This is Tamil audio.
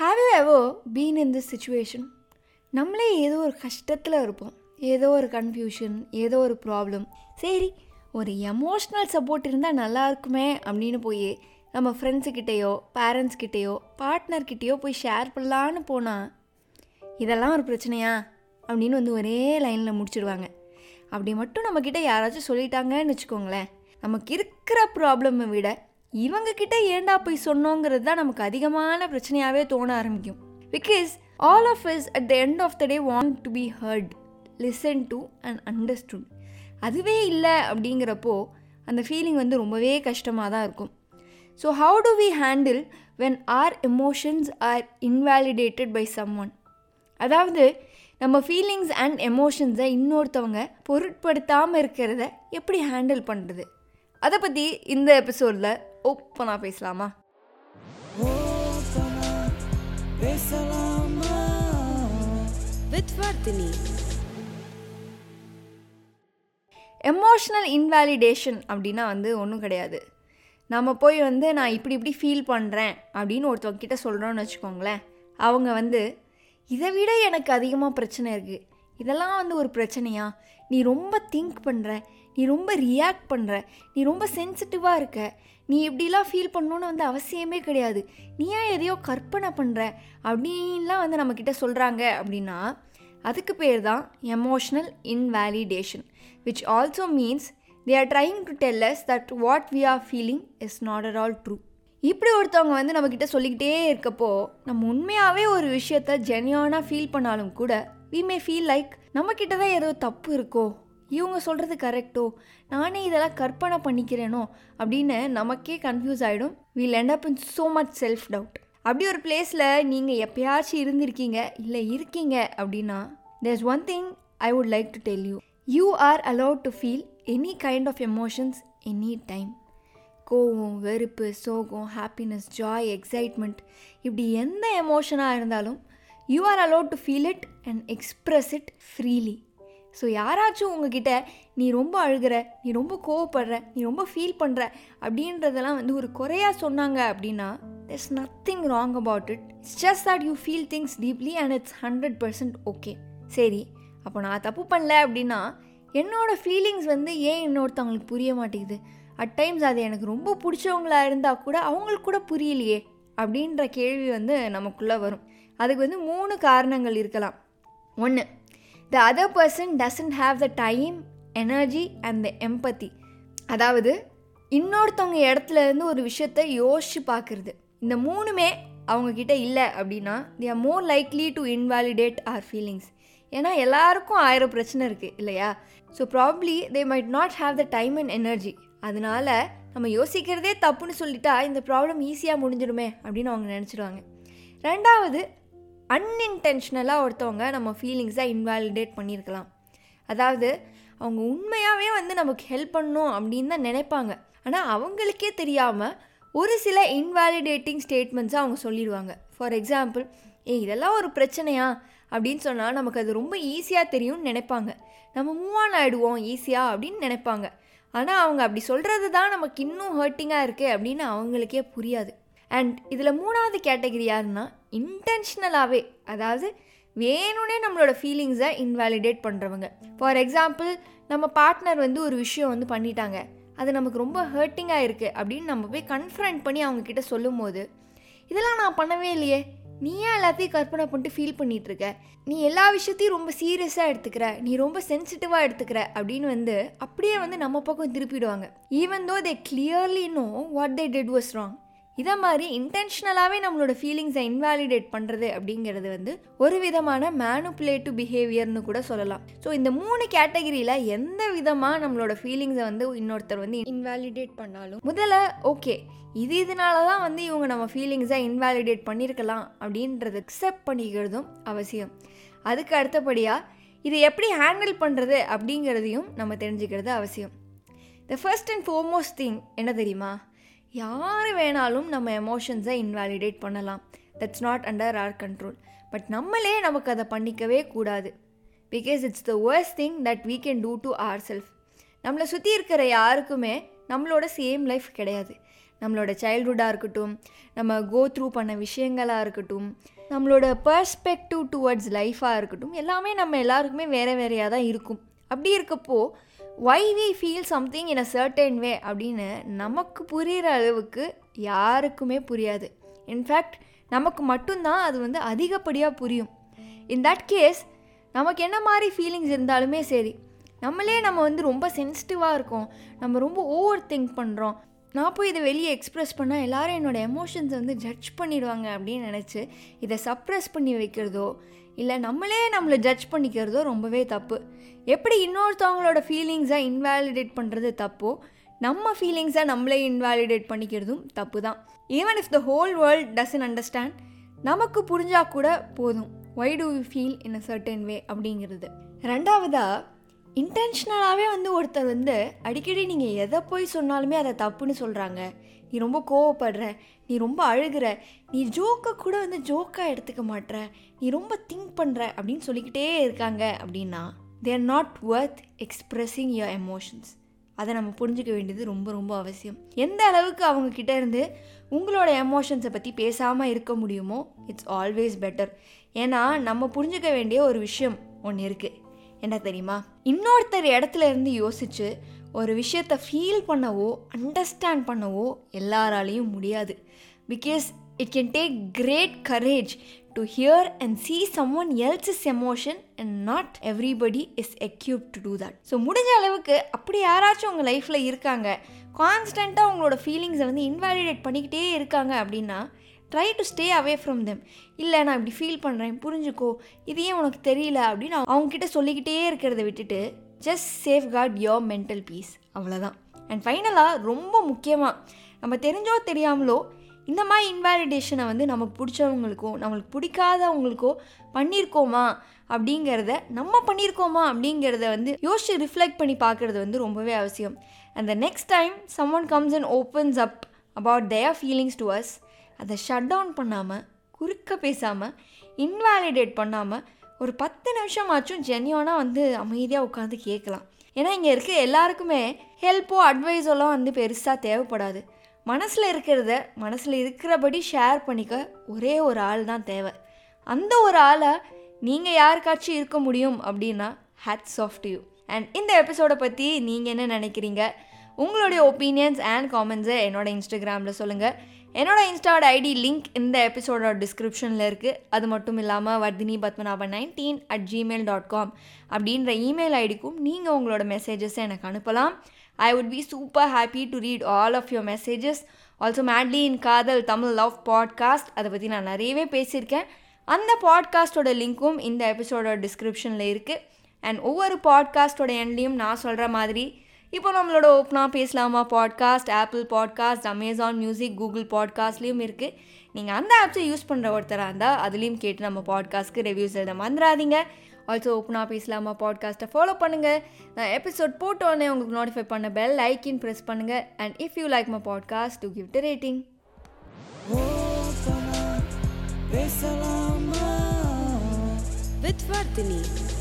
Have you ever been in this situation நம்மளே ஏதோ ஒரு கஷ்டத்தில் இருப்போம். ஏதோ ஒரு கன்ஃபியூஷன் ஏதோ ஒரு ப்ராப்ளம் சரி ஒரு எமோஷ்னல் சப்போர்ட் இருந்தால் நல்லா இருக்குமே அப்படின்னு போய் நம்ம ஃப்ரெண்ட்ஸுக்கிட்டேயோ பேரண்ட்ஸ்கிட்டேயோ பார்ட்னர்கிட்டேயோ போய் ஷேர் பண்ணலான்னு போனால் இதெல்லாம் ஒரு பிரச்சனையா? அப்படின்னு வந்து ஒரே லைனில் முடிச்சிடுவாங்க. அப்படி மட்டும் நம்மக்கிட்ட யாராச்சும் சொல்லிட்டாங்கன்னு வச்சுக்கோங்களேன். நமக்கு இருக்கிற ப்ராப்ளமை விட இவங்கக்கிட்ட ஏண்டா போய் சொன்னோங்கிறது தான் நமக்கு அதிகமான பிரச்சனையாகவே தோண ஆரம்பிக்கும். Because all of is at the end of the day want to be heard listen to and understood அதுவே இல்லை அப்படிங்கிறப்போ அந்த ஃபீலிங் வந்து ரொம்பவே கஷ்டமாக தான் இருக்கும். So how do we handle when our emotions are invalidated by someone அதாவது நம்ம ஃபீலிங்ஸ் அண்ட் எமோஷன்ஸை இன்னொருத்தவங்க பொருட்படுத்தாமல் இருக்கிறத எப்படி ஹேண்டில் பண்ணுறது அதை பற்றி இந்த எபிசோடில் ஓப்பனாக பேசலாமா with Vardhini. எமோஷ்னல் இன்வேலிடேஷன் அப்படின்னா வந்து ஒன்றும் கிடையாது. நம்ம போய் வந்து நான் இப்படி இப்படி ஃபீல் பண்ணுறேன் அப்படின்னு ஒருத்தவங்க கிட்ட சொல்கிறோன்னு வச்சுக்கோங்களேன். அவங்க வந்து இதை விட எனக்கு அதிகமாக பிரச்சனை இருக்குது இதெல்லாம் வந்து ஒரு பிரச்சனையா? நீ ரொம்ப திங்க் பண்ணுற நீ ரொம்ப ரியாக்ட் பண்ணுற நீ ரொம்ப சென்சிட்டிவாக இருக்க. நீ இப்படிலாம் ஃபீல் பண்ணணுன்னு வந்து அவசியமே கிடையாது. நீ ஏன் எதையோ கற்பனை பண்ணுற அப்படின்லாம் வந்து நம்மக்கிட்ட சொல்கிறாங்க அப்படின்னா அதுக்கு பேர் தான் emotional invalidation which also means they are trying to tell us that what we are feeling is not at all true இப்படி ஒருத்தவங்க வந்து நம்மக்கிட்ட சொல்லிக்கிட்டே இருக்கப்போ நம்ம உண்மையாகவே ஒரு விஷயத்த ஜென்யூனாக ஃபீல் பண்ணாலும் கூட வி மே ஃபீல் லைக் நம்மக்கிட்ட தான் ஏதோ தப்பு இருக்கோ? இவங்க சொல்கிறது கரெக்டோ நானே இதெல்லாம் கற்பனை பண்ணிக்கிறேனோ? அப்படின்னு நமக்கே கன்ஃபியூஸ் ஆகிடும் will end up in so much self doubt அப்படி ஒரு பிளேஸில் நீங்கள் எப்பயாச்சும் இருந்திருக்கீங்க. இல்லை இருக்கீங்க அப்படின்னா there's one thing I would like to tell you you are allowed to feel any kind of emotions any time கோவம் வெறுப்பு சோகம் ஹாப்பினஸ் ஜாய் எக்ஸைட்மெண்ட் இப்படி எந்த எமோஷனாக இருந்தாலும் you are allowed to feel it and express it freely so யாராச்சும் உங்ககிட்ட நீ ரொம்ப அழுகிற நீ ரொம்ப கோவப்படுற நீ ரொம்ப ஃபீல் பண்ணுற அப்படின்றதெல்லாம் வந்து ஒரு குறையாக சொன்னாங்க அப்படின்னா there's nothing wrong about it it's just that you feel things deeply and it's hundred percent okay சரி அப்போ நான் தப்பு பண்ணல அப்படின்னா என்னோடய ஃபீலிங்ஸ் வந்து ஏன் இன்னொருத்தவங்களுக்கு புரிய மாட்டேங்குது? அட் டைம்ஸ் அது எனக்கு ரொம்ப பிடிச்சவங்களா இருந்தால் கூட அவங்களுக்கு கூட புரியலையே. அப்படின்ற கேள்வி வந்து நமக்குள்ளே வரும். அதுக்கு வந்து மூணு காரணங்கள் இருக்கலாம். ஒன்று the other person doesn't have the time energy and the empathy அதாவது இன்னொருத்தவங்க இடத்துல இருந்து ஒரு விஷயத்தை யோசித்து பார்க்குறது. இந்த மூணுமே அவங்கக்கிட்ட இல்லை அப்படின்னா they are more likely to invalidate our feelings ஏன்னா எல்லாருக்கும் ஆயிரம் பிரச்சனை இருக்குது இல்லையா? So probably they might not have the time and energy அதனால நம்ம யோசிக்கிறதே தப்புன்னு சொல்லிட்டா இந்த ப்ராப்ளம் ஈஸியாக முடிஞ்சிடுமே அப்படின்னு அவங்க நினச்சிடுவாங்க ரெண்டாவது அன்இன்டென்ஷனலாக ஒருத்தவங்க நம்ம ஃபீலிங்ஸை இன்வாலிடேட் பண்ணியிருக்கலாம் அதாவது அவங்க உண்மையாகவே வந்து நமக்கு ஹெல்ப் பண்ணணும் அப்படின்னு தான் நினைப்பாங்க. ஆனால் அவங்களுக்கே தெரியாமல் ஒரு சில இன்வாலிடேட்டிங் ஸ்டேட்மெண்ட்ஸை அவங்க சொல்லிடுவாங்க. ஃபார் எக்ஸாம்பிள் ஏ இதெல்லாம் ஒரு பிரச்சனையா? அப்படின்னு சொன்னால் நமக்கு அது ரொம்ப ஈஸியாக தெரியும்னு நினைப்பாங்க. நம்ம மூவ் ஆன் ஆகிடுவோம் ஈஸியாக அப்படின்னு நினைப்பாங்க. ஆனால் அவங்க அப்படி சொல்கிறது தான் நமக்கு இன்னும் ஹர்ட்டிங்காக இருக்குது அப்படின்னு அவங்களுக்கே புரியாது. அண்ட் இதில் மூணாவது கேட்டகரி யாருன்னா இன்டென்ஷனலாகவே அதாவது வேணும்னே நம்மளோட ஃபீலிங்ஸை இன்வாலிடேட் பண்ணுறவங்க ஃபார் எக்ஸாம்பிள் நம்ம பார்ட்னர் வந்து ஒரு விஷயம் வந்து பண்ணிட்டாங்க. அது நமக்கு ரொம்ப ஹர்ட்டிங்காக இருக்குது அப்படின்னு நம்ம போய் கன்ஃபரண்ட் பண்ணி அவங்கக்கிட்ட சொல்லும் போது இதெல்லாம் நான் பண்ணவே இல்லையே. நீ ஏன் எல்லாத்தையும் கற்பனை பண்ணிட்டு ஃபீல் பண்ணிட்டு இருக்க நீ எல்லா விஷயத்தையும் ரொம்ப சீரியஸாக எடுத்துக்கிற. நீ ரொம்ப சென்சிட்டிவாக எடுத்துக்கிற அப்படின்னு வந்து அப்படியே வந்து நம்ம பக்கம் திருப்பிடுவாங்க. Even though they clearly know what they did was wrong இதை மாதிரி இன்டென்ஷனலாகவே நம்மளோட ஃபீலிங்ஸை இன்வாலிடேட் பண்ணுறது அப்படிங்கிறது வந்து ஒரு விதமான மேனுப்புலேட்டிவ் பிஹேவியர்னு கூட சொல்லலாம். ஸோ இந்த மூணு கேட்டகரியில் எந்த விதமாக நம்மளோட ஃபீலிங்ஸை வந்து இன்னொருத்தர் வந்து இன்வாலிடேட் பண்ணாலும் முதல்ல ஓகே இது இதனால தான் வந்து இவங்க நம்ம ஃபீலிங்ஸை இன்வாலிடேட் பண்ணியிருக்கலாம் அப்படின்றத அக்செப்ட் பண்ணிக்கிறதும் அவசியம். அதுக்கு அடுத்தபடியாக இதை எப்படி ஹேண்டில் பண்ணுறது அப்படிங்கிறதையும் நம்ம தெரிஞ்சுக்கிறது அவசியம். The first and foremost thing என்ன தெரியுமா? யார் வேணாலும் நம்ம எமோஷன்ஸை இன்வாலிடேட் பண்ணலாம். That's not under our control but நம்மளே நமக்கு அதை பண்ணிக்கவே கூடாது. Because it's the worst thing that we can do to our self நம்மளை சுற்றி இருக்கிற யாருக்குமே நம்மளோட சேம் லைஃப் கிடையாது. நம்மளோட சைல்ட்ஹுட்டாக இருக்கட்டும் நம்ம கோ த்ரூ பண்ண விஷயங்களாக இருக்கட்டும் நம்மளோட பர்ஸ்பெக்டிவ் டுவர்ட்ஸ் லைஃபாக இருக்கட்டும் எல்லாமே நம்ம எல்லாருக்குமே வேறு வேறையாக தான் இருக்கும். அப்படி இருக்கப்போ why we feel something in a certain way அப்படின்னு நமக்கு புரிகிற அளவுக்கு யாருக்குமே புரியாது. இன்ஃபேக்ட் நமக்கு மட்டும்தான் அது வந்து அதிகப்படியாக புரியும். இன் தட் கேஸ் நமக்கு என்ன மாதிரி ஃபீலிங்ஸ் இருந்தாலுமே சரி நம்மளே நம்ம வந்து ரொம்ப சென்சிட்டிவாக இருக்கோம். நம்ம ரொம்ப ஓவர் திங்க் பண்ணுறோம் நான் போய் இதை வெளியே எக்ஸ்ப்ரெஸ் பண்ணால் எல்லோரும் என்னோடய எமோஷன்ஸை வந்து ஜட்ஜ் பண்ணிடுவாங்க அப்படின்னு நினச்சி இதை சப்ரெஸ் பண்ணி வைக்கிறதோ இல்லை நம்மளே நம்மளை ஜட்ஜ் பண்ணிக்கிறதோ ரொம்பவே தப்பு. எப்படி இன்னொருத்தவங்களோட ஃபீலிங்ஸை இன்வாலிடேட் பண்ணுறது தப்போ நம்ம ஃபீலிங்ஸை நம்மளே இன்வாலிடேட் பண்ணிக்கிறதும் தப்பு தான் even if the whole world doesn't understand நமக்கு புரிஞ்சால் கூட போதும். Why do you feel in a certain way அப்படிங்கிறது. ரெண்டாவதாக இன்டென்ஷனலாகவே வந்து ஒருத்தர் வந்து அடிக்கடி நீங்கள் எதை போய் சொன்னாலுமே அதை தப்புன்னு சொல்கிறாங்க நீ ரொம்ப கோவப்படுற நீ ரொம்ப அழுகிற நீ ஜோக்கை கூட வந்து ஜோக்காக எடுத்துக்க மாட்ற நீ ரொம்ப திங்க் பண்ணுற அப்படின்னு சொல்லிக்கிட்டே இருக்காங்க அப்படின்னா they're not worth expressing your emotions அதை நம்ம புரிஞ்சிக்க வேண்டியது ரொம்ப ரொம்ப அவசியம். எந்த அளவுக்கு அவங்கக்கிட்ட இருந்து உங்களோட எமோஷன்ஸை பற்றி பேசாமல் இருக்க முடியுமோ இட்ஸ் ஆல்வேஸ் பெட்டர் ஏன்னா நம்ம புரிஞ்சுக்க வேண்டிய ஒரு விஷயம் ஒன்று இருக்குது என்ன தெரியுமா? இன்னொருத்தர் இடத்துல இருந்து யோசித்து ஒரு விஷயத்தை ஃபீல் பண்ணவோ அண்டர்ஸ்டாண்ட் பண்ணவோ எல்லாராலையும் முடியாது. Because it can take great courage to hear and see someone else emotion and not everybody is equipped to do that so முடிஞ்ச அளவுக்கு அப்படி யாராச்சும் உங்கள் லைஃப்பில் இருக்காங்க கான்ஸ்டண்ட்டாக உங்களோட ஃபீலிங்ஸை வந்து இன்வாலிடேட் பண்ணிக்கிட்டே இருக்காங்க அப்படின்னா try to stay away from them இல்லை நான் இப்படி ஃபீல் பண்ணுறேன் புரிஞ்சுக்கோ. இது ஏன் உனக்கு தெரியல? அப்படின்னு அவங்கக்கிட்ட சொல்லிக்கிட்டே இருக்கிறத விட்டுட்டு just safeguard your mental peace அவ்வளோதான் அண்ட் ஃபைனலாக ரொம்ப முக்கியமாக நம்ம தெரிஞ்சோ தெரியாமலோ இந்த மாதிரி இன்வாலிடேஷனை வந்து நமக்கு பிடிச்சவங்களுக்கோ நம்மளுக்கு பிடிக்காதவங்களுக்கோ பண்ணியிருக்கோமா அப்படிங்கிறத நம்ம பண்ணியிருக்கோமா அப்படிங்கிறத வந்து யோசிச்சு ரிஃப்ளெக்ட் பண்ணி பார்க்குறது வந்து ரொம்பவே அவசியம். And the next time someone comes and opens up about their feelings to us அதை ஷட் டவுன் பண்ணாமல் குறுக்க பேசாமல் இன்வாலிடேட் பண்ணாமல் ஒரு பத்து நிமிஷமாச்சும் ஜென்யூனாக வந்து அமைதியாக உட்காந்து கேட்கலாம். ஏன்னா இங்கே இருக்க எல்லாருக்குமே ஹெல்ப்போ அட்வைஸோலாம் வந்து பெருசாக தேவைப்படாது. மனசில் இருக்கிறத மனசில் இருக்கிறபடி ஷேர் பண்ணிக்க ஒரே ஒரு ஆள் தான் தேவை. அந்த ஒரு ஆளை நீங்கள் யாருக்காச்சும் இருக்க முடியும் அப்படின்னா hats off to you and இந்த எபிசோடை பற்றி நீங்கள் என்ன நினைக்கிறீங்க? உங்களுடைய ஒப்பீனியன்ஸ் அண்ட் காமெண்ட்ஸை என்னோடய இன்ஸ்டாகிராமில் சொல்லுங்கள் என்னோட இன்ஸ்டாவோட ஐடி லிங்க் இந்த எபிசோடோட டிஸ்கிரிப்ஷனில் இருக்குது அது மட்டும் இல்லாமல் Vardhini Padmanabhan nineteen at Gmail dot com அப்படின்ற இமெயில் ஐடிக்கும் நீங்கள் உங்களோட மெசேஜஸை எனக்கு அனுப்பலாம். I would be super happy to read all of your messages also madly in காதல் தமிழ் லவ் பாட்காஸ்ட் அதை பற்றி நான் நிறையவே பேசியிருக்கேன். அந்த பாட்காஸ்ட்டோட லிங்க்கும் இந்த எபிசோடோட டிஸ்கிரிப்ஷனில் இருக்குது அண்ட் ஒவ்வொரு பாட்காஸ்ட்டோட எண்ட்லேயும் நான் சொல்கிற மாதிரி இப்போ நம்மளோட ஓப்பனாக பேசலாமா? Podcast Apple podcast Amazon music Google பாட்காஸ்ட்லேயும் இருக்குது நீங்கள் அந்த ஆப்ஸை யூஸ் பண்ணுற ஒருத்தராக இருந்தால் அதுலேயும் கேட்டு நம்ம பாட்காஸ்ட்க்கு ரிவ்யூஸ் எழுத மறந்துடாதீங்க ஆல்சோ ஓப்பனாக பேசலாமா? பாட்காஸ்ட்டை ஃபாலோ பண்ணுங்கள் நான் எபிசோட் போட்டோன்னே உங்களுக்கு நோட்டிஃபை பண்ண பெல் லைக்கின் ப்ரெஸ் பண்ணுங்கள் and if you like my podcast do give to rating பேசலாமா? with Vardhini.